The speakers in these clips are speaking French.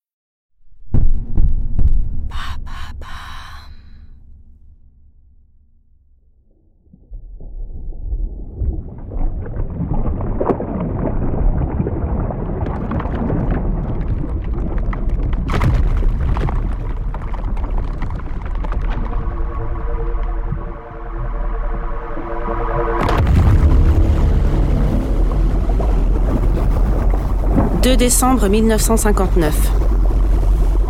« 2 décembre 1959,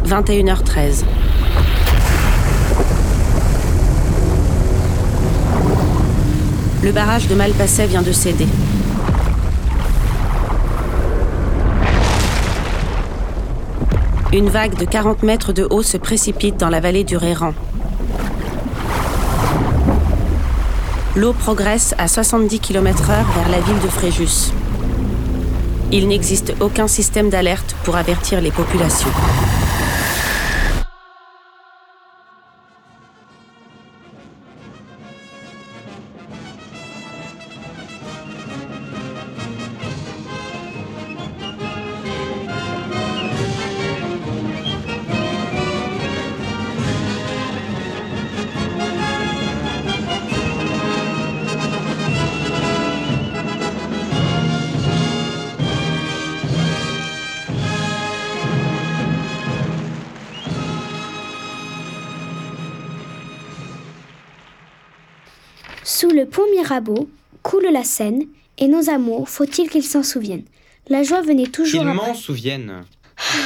21h13. Le barrage de Malpasset vient de céder. Une vague de 40 mètres de haut se précipite dans la vallée du Réran. L'eau progresse à 70 km/h vers la ville de Fréjus. Il n'existe aucun système d'alerte pour avertir les populations. Sous le pont Mirabeau coule la Seine, et nos amours, faut-il qu'ils s'en souviennent? La joie venait toujours Qu'ils m'en souviennent.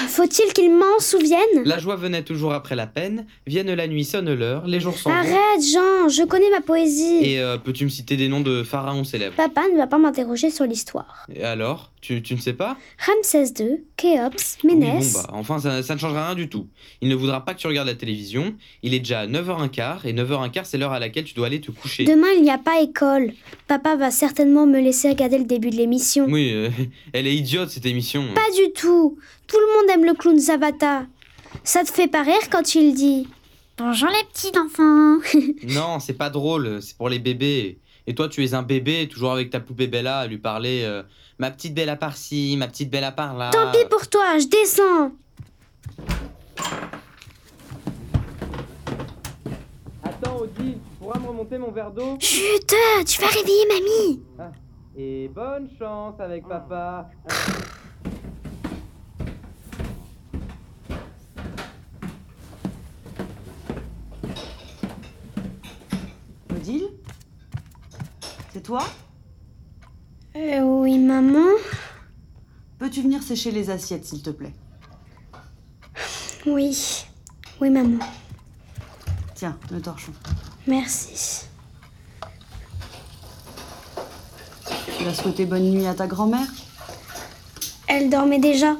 Faut-il qu'ils m'en souviennent La joie venait toujours après la peine. Vienne la nuit, sonne l'heure, les jours s'en vont. Arrête, Jean, je connais ma poésie. Et euh, peux-tu me citer des noms de pharaons célèbres? Papa ne va pas m'interroger sur l'histoire. Et alors? Tu, tu ne sais pas? Ramsès II, Khéops, Oui, Ménès. bon, bah, enfin, ça, ça ne changera rien du tout. Il ne voudra pas que tu regardes la télévision. Il est déjà 9h15 et 9h15, c'est l'heure à laquelle tu dois aller te coucher. Demain, il n'y a pas école. Papa va certainement me laisser regarder le début de l'émission. Oui, euh, elle est idiote cette émission. Pas du tout. Tout le monde aime le clown Zavata. Ça te fait pas rire quand tu le dis Bonjour les petits enfants. Non, c'est pas drôle, c'est pour les bébés. Et toi, tu es un bébé, toujours avec ta poupée Bella à lui parler euh, Ma petite Bella par-ci, ma petite Bella par-là. Tant pis pour toi, je descends. Attends, Odile, tu pourras me remonter mon verre d'eau? Chut, tu vas réveiller mamie. Et bonne chance avec papa. Odile C'est toi Euh, oui, maman. Peux-tu venir sécher les assiettes, s'il te plaît Oui. Oui, maman. Tiens, le torchon. Merci. Tu vas souhaiter bonne nuit à ta grand-mère Elle dormait déjà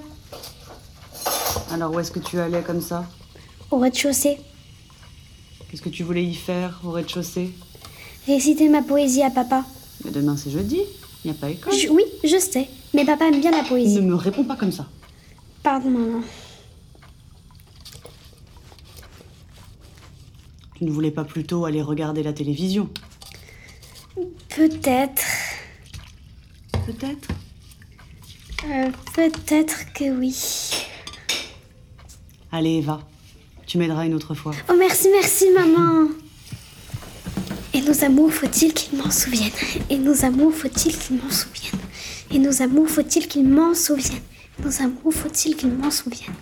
Alors où est-ce que tu allais comme ça au rez-de-chaussée. Qu'est-ce que tu voulais y faire au rez-de-chaussée Réciter ma poésie à papa. Mais demain c'est jeudi, il n'y a pas école. Je- oui, je sais. Mais papa aime bien la Ne poésie. me réponds pas comme ça. Pardon, maman. Tu ne voulais pas plutôt aller regarder la télévision Peut-être. Peut-être? Euh, peut-être que oui. Allez, va. Tu m'aideras une autre fois. Oh, merci, merci, maman. nos amours, faut-il qu'ils m'en souviennent? Et nos amours, faut-il qu'ils m'en souviennent? Et nos amours, faut-il qu'ils m'en souviennent? Nos amours, faut-il qu'ils m'en souviennent?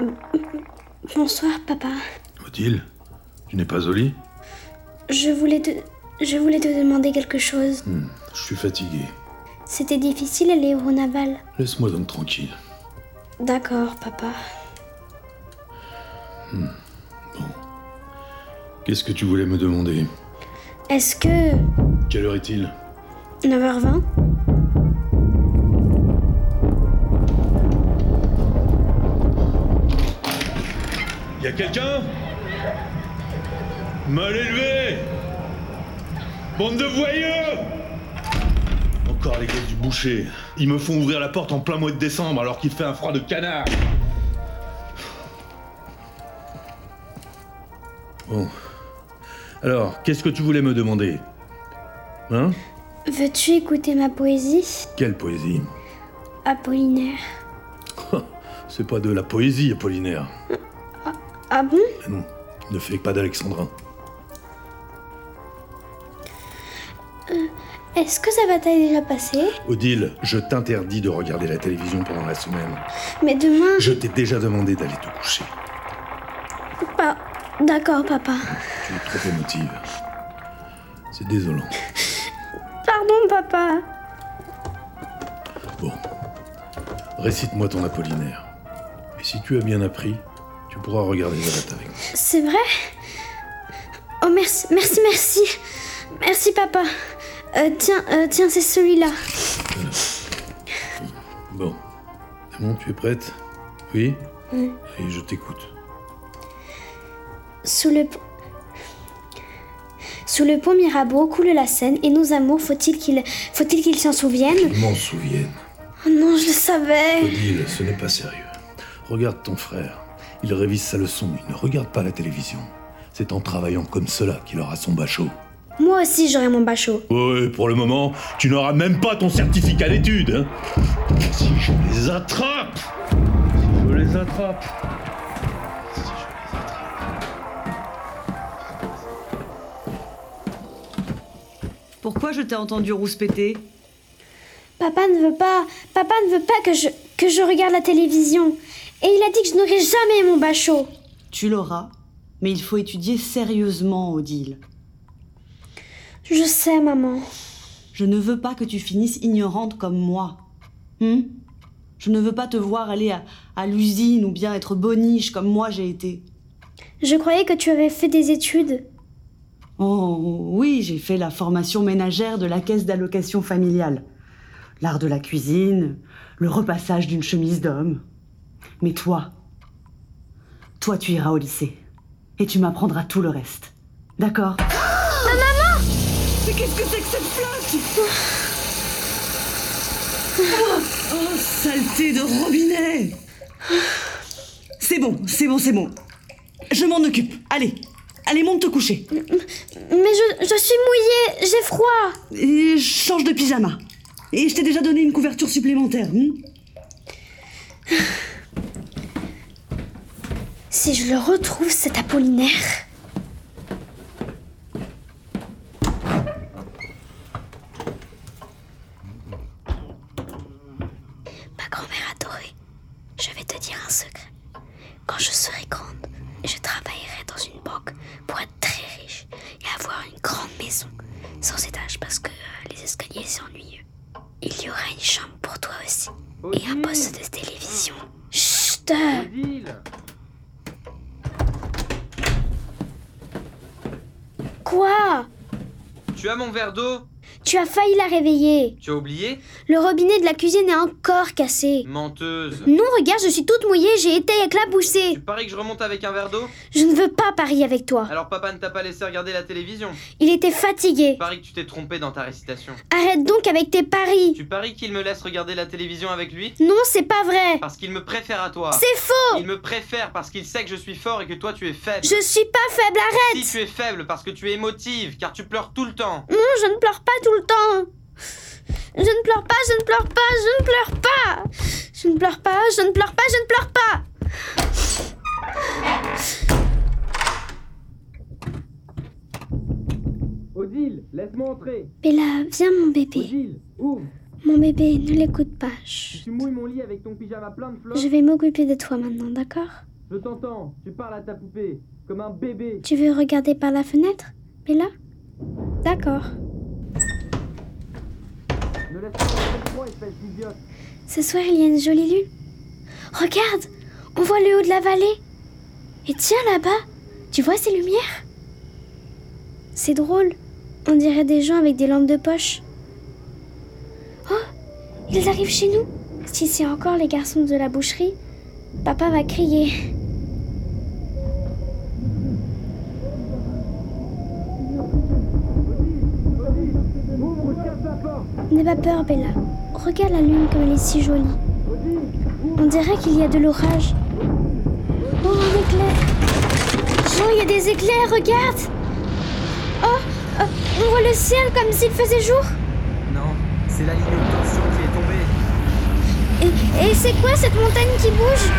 Euh, bonsoir, papa. Odile, tu n'es pas jolie Je voulais te... Je voulais te demander quelque chose. Hmm, je suis fatiguée. C'était difficile aller au naval. Laisse-moi donc tranquille. D'accord, papa. Qu'est-ce que tu voulais me demander? Est-ce que... Quelle heure est-il? 9h20 Y a quelqu'un? Mal élevé! Bande de voyeux Encore les gars du boucher. Ils me font ouvrir la porte en plein mois de décembre alors qu'il fait un froid de canard. Bon. Alors, qu'est-ce que tu voulais me demander? Hein? Veux-tu écouter ma poésie? Quelle poésie? Apollinaire. C'est pas de la poésie, Apollinaire. Ah bon? Mais non, ne fais pas d'alexandrin. Est-ce que ça va t'être déjà passé Odile, je t'interdis de regarder la télévision pendant la semaine. Mais demain... Je t'ai déjà demandé d'aller te coucher. Pas... D'accord, papa. Tu es trop émotive. C'est désolant. Pardon, papa. Bon. Récite-moi ton Apollinaire. Et si tu as bien appris, tu pourras regarder Zalata avec moi. C'est vrai? Oh, merci, merci, merci. Merci, papa. Euh, tiens, euh, tiens, c'est celui-là. Bon. Bon, tu es prête? Oui? Oui. Et je t'écoute. Sous le... pont- Sous le pont Mirabeau coule la Seine et nos amours, faut-il qu'ils faut-il qu'ils s'en souviennent? M'en souvienne. Oh non, je le savais. Odile, ce n'est pas sérieux. Regarde ton frère. Il révise sa leçon. Il ne regarde pas la télévision. C'est en travaillant comme cela qu'il aura son bachot. Moi aussi, j'aurai mon bachot. Ouais, pour le moment, tu n'auras même pas ton certificat d'études. Hein si je les attrape Si je les attrape Si je les attrape Pourquoi je t'ai entendu rouspéter Papa ne veut pas, papa ne veut pas que je que je regarde la télévision. Et il a dit que je n'aurai jamais mon bachot. Tu l'auras, mais il faut étudier sérieusement, Odile. Je sais, maman. Je ne veux pas que tu finisses ignorante comme moi. Hmm je ne veux pas te voir aller à, à l'usine ou bien être boniche comme moi j'ai été. Je croyais que tu avais fait des études. Oh oui, j'ai fait la formation ménagère de la caisse d'allocation familiale. L'art de la cuisine, le repassage d'une chemise d'homme. Mais toi, toi tu iras au lycée. Et tu m'apprendras tout le reste. D'accord? Mais qu'est-ce que c'est que cette flaque oh, oh, saleté de robinet C'est bon, c'est bon, c'est bon. Je m'en occupe. Allez, allez, monte te coucher. Mais je, je suis mouillée, j'ai froid. Et je change de pyjama. Et je t'ai déjà donné une couverture supplémentaire. hmm? Si je le retrouve, cet Apollinaire. Ma grand-mère adorée, je vais te dire un secret. Quand je serai grande, je travaillerai dans une banque pour être très riche et avoir une grande maison, sans étage parce que euh, les escaliers c'est ennuyeux. Il y aura une chambre pour toi aussi et un poste de télévision. Chut Odile Quoi? Tu as mon verre d'eau? Tu as failli la réveiller. Tu as oublié Le robinet de la cuisine est encore cassé. Menteuse. Non, regarde, je suis toute mouillée, j'ai été éclaboussée. Tu paries que je remonte avec un verre d'eau Je ne veux pas parier avec toi. Alors papa ne t'a pas laissé regarder la télévision. Il était fatigué. Tu paries que tu t'es trompé dans ta récitation. Arrête donc avec tes paris. Tu paries qu'il me laisse regarder la télévision avec lui Non, c'est pas vrai. Parce qu'il me préfère à toi. C'est faux. Il me préfère parce qu'il sait que je suis fort et que toi tu es faible. Je suis pas faible, arrête. Si tu es faible parce que tu es émotive, car tu pleures tout le temps. Non, je ne pleure pas tout le temps. Je ne pleure pas, je ne pleure pas, je ne pleure pas. Je ne pleure pas, je ne pleure pas, je ne pleure pas. Odile, laisse-moi entrer. Bella, viens mon bébé. Odile, ouvre. Mon bébé, ne l'écoute pas. Si Chut. tu mouilles mon lit avec ton pyjama plein de fleurs. Je vais m'occuper de toi maintenant, d'accord? Je t'entends, tu parles à ta poupée, comme un bébé. Tu veux regarder par la fenêtre, Bella? D'accord. Ce soir, il y a une jolie lune. Regarde On voit le haut de la vallée. Et tiens là-bas, tu vois ces lumières? C'est drôle. On dirait des gens avec des lampes de poche. Oh Ils arrivent chez nous. Si c'est encore les garçons de la boucherie, papa va crier. N'aie pas peur, Bella. Regarde la lune comme elle est si jolie. On dirait qu'il y a de l'orage. Oh, un éclair Jean, il y a des éclairs, regarde Oh, euh, on voit le ciel comme s'il faisait jour. Non, c'est la ligne de tension qui est tombée. Et, et c'est quoi cette montagne qui bouge?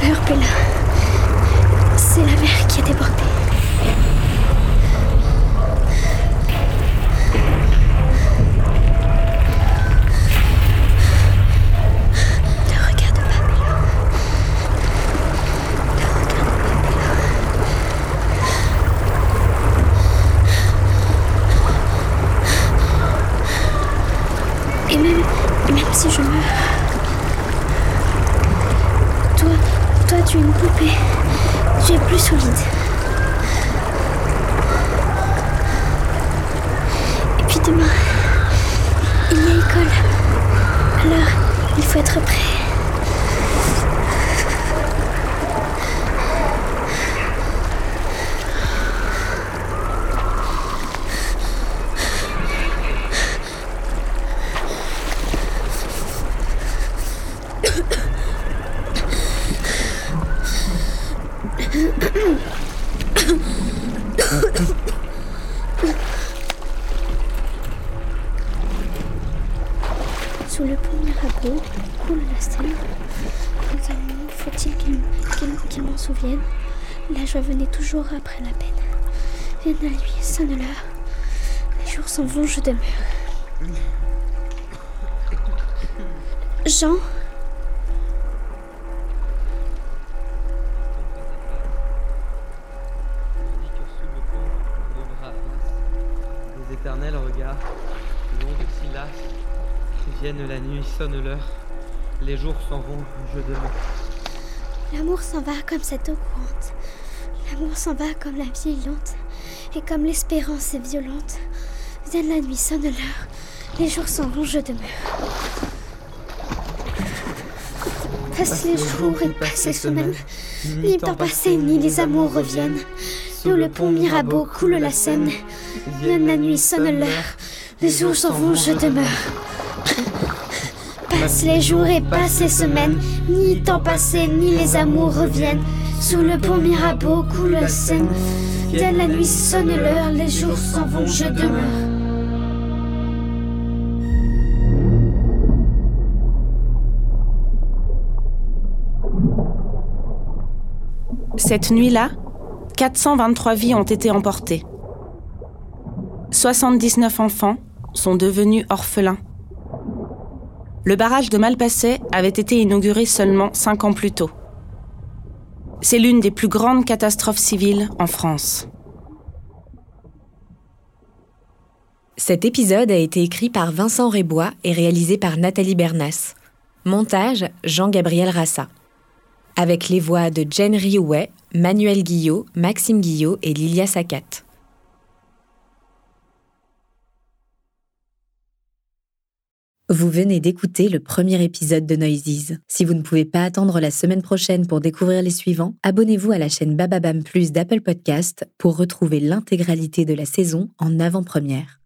Peur. C'est la mer qui a débordé. Ne regarde pas, Bella. Ne regarde pas, Bella. Et même, et même si je meurs, toi, tu es une poupée. Tu es plus solide. Et puis demain, il y a école. Alors, il faut être prêt. Après la peine. Vienne la nuit, sonne l'heure. Les jours s'en vont, je demeure. Jean? Des éternels regards, longs et si lasses, viennent la nuit, sonne l'heure, les jours s'en vont, je demeure. L'amour s'en va comme cette eau courante. L'amour s'en va comme la vie est lente. Et comme l'espérance est violente. Vienne la nuit, sonne l'heure. Les jours s'en vont, je demeure. Passent les jours et passent les semaines. Ni temps passé, ni les amours reviennent. Sous le pont Mirabeau coule la Seine. Vienne la nuit, sonne l'heure. Les jours s'en vont, je demeure. Passent les jours et passent les semaines. Ni temps passé, ni les amours reviennent. Sous le pont Mirabeau coule la Seine. Vienne la nuit sonne l'heure, les jours s'en vont, je demeure. Cette nuit-là, 423 vies ont été emportées. 79 enfants sont devenus orphelins. Le barrage de Malpasset avait été inauguré seulement cinq ans plus tôt. C'est l'une des plus grandes catastrophes civiles en France. Cet épisode a été écrit par Vincent Rébois et réalisé par Nathalie Bernas. Montage Jean-Gabriel Rassa. Avec les voix de Jen Riouet, Manuel Guillot, Maxime Guillot et Lilia Sacat. Vous venez d'écouter le premier épisode de Noises. Si vous ne pouvez pas attendre la semaine prochaine pour découvrir les suivants, abonnez-vous à la chaîne Bababam Plus d'Apple Podcast pour retrouver l'intégralité de la saison en avant-première.